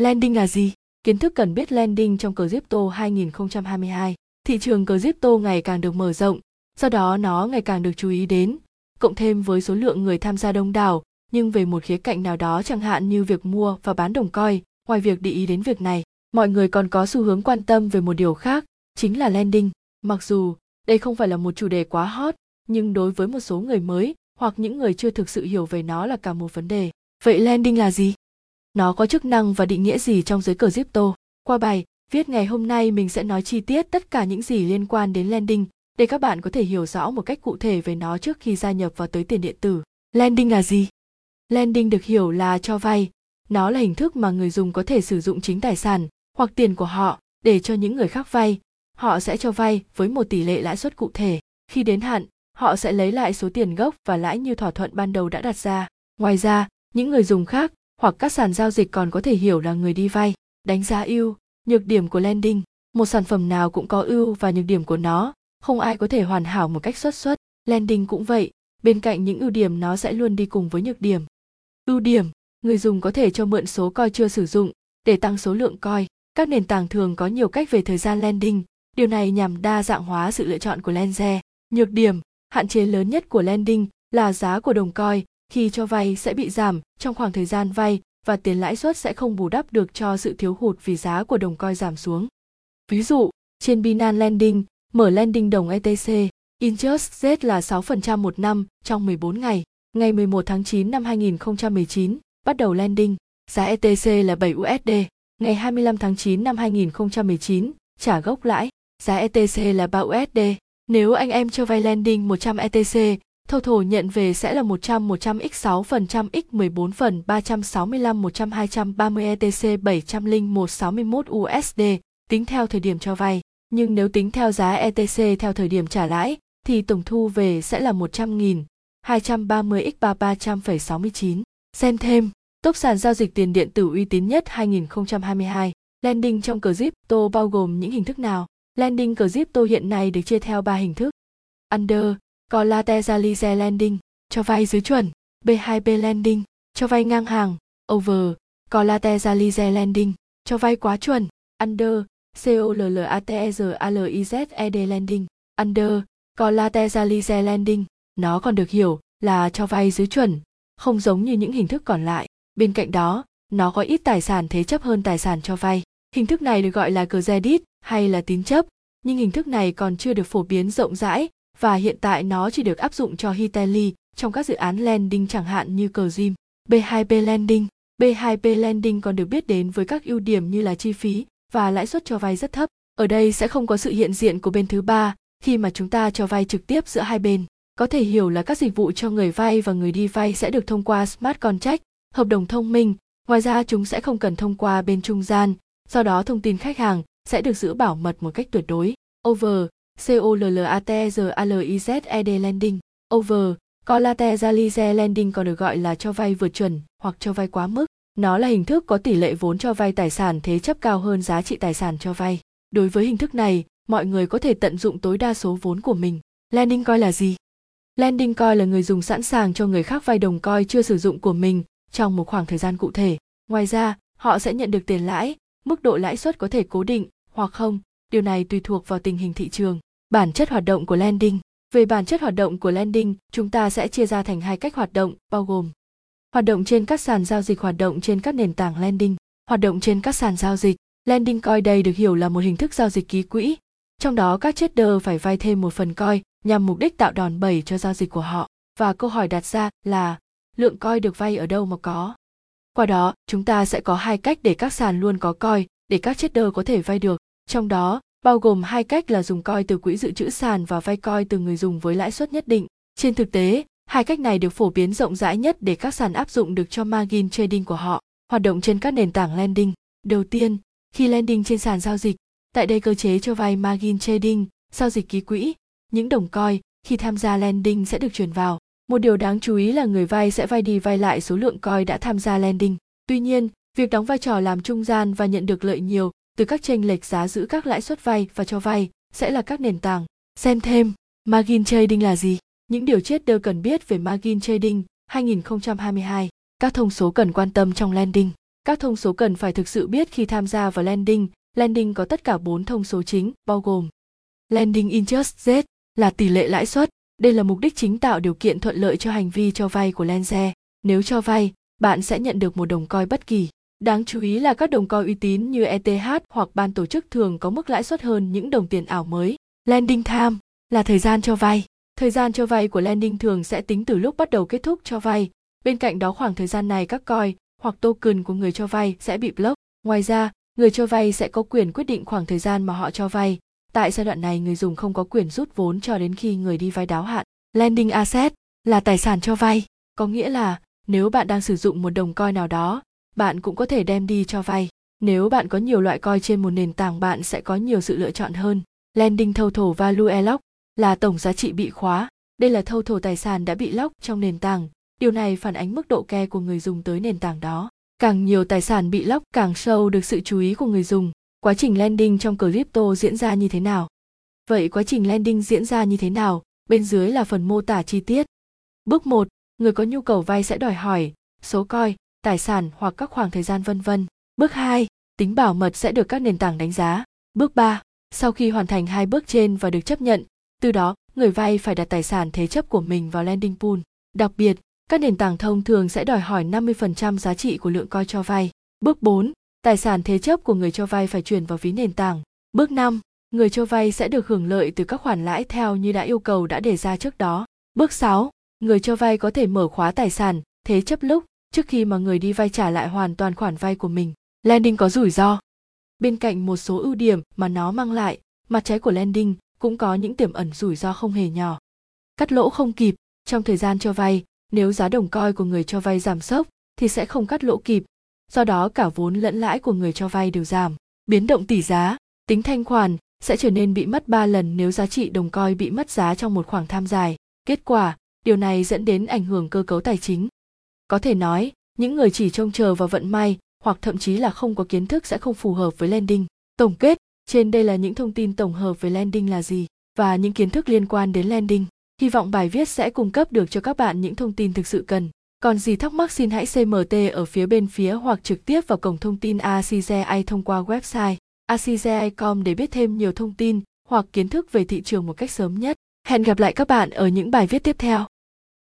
Landing là gì? Kiến thức cần biết landing trong Crypto 2022. Thị trường Crypto ngày càng được mở rộng, do đó nó ngày càng được chú ý đến, cộng thêm với số lượng người tham gia đông đảo, nhưng về một khía cạnh nào đó chẳng hạn như việc mua và bán đồng coi, ngoài việc để ý đến việc này, mọi người còn có xu hướng quan tâm về một điều khác, chính là landing. Mặc dù đây không phải là một chủ đề quá hot, nhưng đối với một số người mới hoặc những người chưa thực sự hiểu về nó là cả một vấn đề. Vậy landing là gì? Nó có chức năng và định nghĩa gì trong giới cờ crypto? Qua bài viết ngày hôm nay mình sẽ nói chi tiết tất cả những gì liên quan đến landing để các bạn có thể hiểu rõ một cách cụ thể về nó trước khi gia nhập vào tới tiền điện tử. Landing là gì? Landing được hiểu là cho vay. Nó là hình thức mà người dùng có thể sử dụng chính tài sản hoặc tiền của họ để cho những người khác vay. Họ sẽ cho vay với một tỷ lệ lãi suất cụ thể. Khi đến hạn, họ sẽ lấy lại số tiền gốc và lãi như thỏa thuận ban đầu đã đặt ra. Ngoài ra, những người dùng khác hoặc các sàn giao dịch còn có thể hiểu là người đi vay. Đánh giá ưu, nhược điểm của lending. Một sản phẩm nào cũng có ưu và nhược điểm của nó, không ai có thể hoàn hảo một cách xuất xuất. Lending cũng vậy, bên cạnh những ưu điểm nó sẽ luôn đi cùng với nhược điểm. Ưu điểm, người dùng có thể cho mượn số coi chưa sử dụng để tăng số lượng coi. Các nền tảng thường có nhiều cách về thời gian lending, điều này nhằm đa dạng hóa sự lựa chọn của lender. Nhược điểm, hạn chế lớn nhất của lending là giá của đồng coi khi cho vay sẽ bị giảm trong khoảng thời gian vay và tiền lãi suất sẽ không bù đắp được cho sự thiếu hụt vì giá của đồng coi giảm xuống. Ví dụ, trên Binance Lending, mở lending đồng ETC, interest rate là 6% một năm trong 14 ngày. Ngày 11 tháng 9 năm 2019, bắt đầu lending, giá ETC là 7 USD. Ngày 25 tháng 9 năm 2019, trả gốc lãi, giá ETC là 3 USD. Nếu anh em cho vay lending 100 ETC, total nhận về sẽ là 100 100 x 6 phần trăm x 14 phần 365 100 230 ETC 701 61 USD tính theo thời điểm cho vay. Nhưng nếu tính theo giá ETC theo thời điểm trả lãi, thì tổng thu về sẽ là 100.000, 230 x 3 300,69. Xem thêm, top sàn giao dịch tiền điện tử uy tín nhất 2022. Lending trong crypto bao gồm những hình thức nào? Lending crypto hiện nay được chia theo 3 hình thức. Under, collateralize lending, cho vay dưới chuẩn, B2B lending, cho vay ngang hàng, over, collateralize lending, cho vay quá chuẩn, under, COLLATERALIZED lending, under, collateralize lending, nó còn được hiểu là cho vay dưới chuẩn, không giống như những hình thức còn lại. Bên cạnh đó, nó có ít tài sản thế chấp hơn tài sản cho vay. Hình thức này được gọi là credit hay là tín chấp, nhưng hình thức này còn chưa được phổ biến rộng rãi và hiện tại nó chỉ được áp dụng cho Hitelli trong các dự án landing chẳng hạn như cờ Gym. B2B landing B2B lending còn được biết đến với các ưu điểm như là chi phí và lãi suất cho vay rất thấp. Ở đây sẽ không có sự hiện diện của bên thứ ba khi mà chúng ta cho vay trực tiếp giữa hai bên. Có thể hiểu là các dịch vụ cho người vay và người đi vay sẽ được thông qua smart contract, hợp đồng thông minh. Ngoài ra chúng sẽ không cần thông qua bên trung gian, do đó thông tin khách hàng sẽ được giữ bảo mật một cách tuyệt đối. Over, COLLATERALIZED lending, over, collateralize lending còn được gọi là cho vay vượt chuẩn hoặc cho vay quá mức. Nó là hình thức có tỷ lệ vốn cho vay tài sản thế chấp cao hơn giá trị tài sản cho vay. Đối với hình thức này, mọi người có thể tận dụng tối đa số vốn của mình. Lending coi là gì? Lending coi là người dùng sẵn sàng cho người khác vay đồng coi chưa sử dụng của mình trong một khoảng thời gian cụ thể. Ngoài ra, họ sẽ nhận được tiền lãi, mức độ lãi suất có thể cố định hoặc không, điều này tùy thuộc vào tình hình thị trường. Bản chất hoạt động của landing. Về bản chất hoạt động của landing chúng ta sẽ chia ra thành hai cách hoạt động, bao gồm hoạt động trên các sàn giao dịch hoạt động trên các nền tảng landing hoạt động trên các sàn giao dịch. Landing coi đây được hiểu là một hình thức giao dịch ký quỹ. Trong đó các trader phải vay thêm một phần coin nhằm mục đích tạo đòn bẩy cho giao dịch của họ. Và câu hỏi đặt ra là lượng coin được vay ở đâu mà có? Qua đó chúng ta sẽ có hai cách để các sàn luôn có coin để các trader có thể vay được. Trong đó bao gồm hai cách là dùng coi từ quỹ dự trữ sàn và vay coi từ người dùng với lãi suất nhất định trên thực tế Hai cách này được phổ biến rộng rãi nhất để các sàn áp dụng được cho margin trading của họ, hoạt động trên các nền tảng lending. Đầu tiên, khi lending trên sàn giao dịch, tại đây cơ chế cho vay margin trading, giao dịch ký quỹ, những đồng coi khi tham gia lending sẽ được chuyển vào. Một điều đáng chú ý là người vay sẽ vay đi vay lại số lượng coi đã tham gia lending. Tuy nhiên, việc đóng vai trò làm trung gian và nhận được lợi nhiều từ các chênh lệch giá giữ các lãi suất vay và cho vay sẽ là các nền tảng. Xem thêm, margin trading là gì? Những điều trader cần biết về margin trading 2022, các thông số cần quan tâm trong lending. Các thông số cần phải thực sự biết khi tham gia vào landing. Landing có tất cả 4 thông số chính, bao gồm Landing interest rate là tỷ lệ lãi suất. Đây là mục đích chính tạo điều kiện thuận lợi cho hành vi cho vay của Lenze. Nếu cho vay, bạn sẽ nhận được một đồng coi bất kỳ. Đáng chú ý là các đồng coi uy tín như ETH hoặc ban tổ chức thường có mức lãi suất hơn những đồng tiền ảo mới. Landing time là thời gian cho vay. Thời gian cho vay của lending thường sẽ tính từ lúc bắt đầu kết thúc cho vay. Bên cạnh đó khoảng thời gian này các coi hoặc token của người cho vay sẽ bị block. Ngoài ra, người cho vay sẽ có quyền quyết định khoảng thời gian mà họ cho vay. Tại giai đoạn này người dùng không có quyền rút vốn cho đến khi người đi vay đáo hạn. Lending asset là tài sản cho vay, có nghĩa là nếu bạn đang sử dụng một đồng coi nào đó, bạn cũng có thể đem đi cho vay. Nếu bạn có nhiều loại coi trên một nền tảng bạn sẽ có nhiều sự lựa chọn hơn. Lending total value lock là tổng giá trị bị khóa. Đây là thâu thổ tài sản đã bị lock trong nền tảng. Điều này phản ánh mức độ ke của người dùng tới nền tảng đó. Càng nhiều tài sản bị lock càng sâu được sự chú ý của người dùng. Quá trình lending trong crypto diễn ra như thế nào? Vậy quá trình lending diễn ra như thế nào? Bên dưới là phần mô tả chi tiết. Bước 1, người có nhu cầu vay sẽ đòi hỏi số coi, tài sản hoặc các khoảng thời gian vân vân. Bước 2, tính bảo mật sẽ được các nền tảng đánh giá. Bước 3, sau khi hoàn thành hai bước trên và được chấp nhận, từ đó người vay phải đặt tài sản thế chấp của mình vào lending pool. Đặc biệt, các nền tảng thông thường sẽ đòi hỏi 50% giá trị của lượng coi cho vay. Bước 4, tài sản thế chấp của người cho vay phải chuyển vào ví nền tảng. Bước 5, người cho vay sẽ được hưởng lợi từ các khoản lãi theo như đã yêu cầu đã đề ra trước đó. Bước 6, người cho vay có thể mở khóa tài sản, thế chấp lúc trước khi mà người đi vay trả lại hoàn toàn khoản vay của mình. Lending có rủi ro. Bên cạnh một số ưu điểm mà nó mang lại, mặt trái của lending cũng có những tiềm ẩn rủi ro không hề nhỏ. Cắt lỗ không kịp, trong thời gian cho vay, nếu giá đồng coi của người cho vay giảm sốc thì sẽ không cắt lỗ kịp, do đó cả vốn lẫn lãi của người cho vay đều giảm. Biến động tỷ giá, tính thanh khoản sẽ trở nên bị mất 3 lần nếu giá trị đồng coi bị mất giá trong một khoảng tham dài. Kết quả, điều này dẫn đến ảnh hưởng cơ cấu tài chính. Có thể nói, những người chỉ trông chờ vào vận may hoặc thậm chí là không có kiến thức sẽ không phù hợp với landing Tổng kết, trên đây là những thông tin tổng hợp về landing là gì và những kiến thức liên quan đến landing Hy vọng bài viết sẽ cung cấp được cho các bạn những thông tin thực sự cần. Còn gì thắc mắc xin hãy CMT ở phía bên phía hoặc trực tiếp vào cổng thông tin ACGI thông qua website acgi.com để biết thêm nhiều thông tin hoặc kiến thức về thị trường một cách sớm nhất. Hẹn gặp lại các bạn ở những bài viết tiếp theo.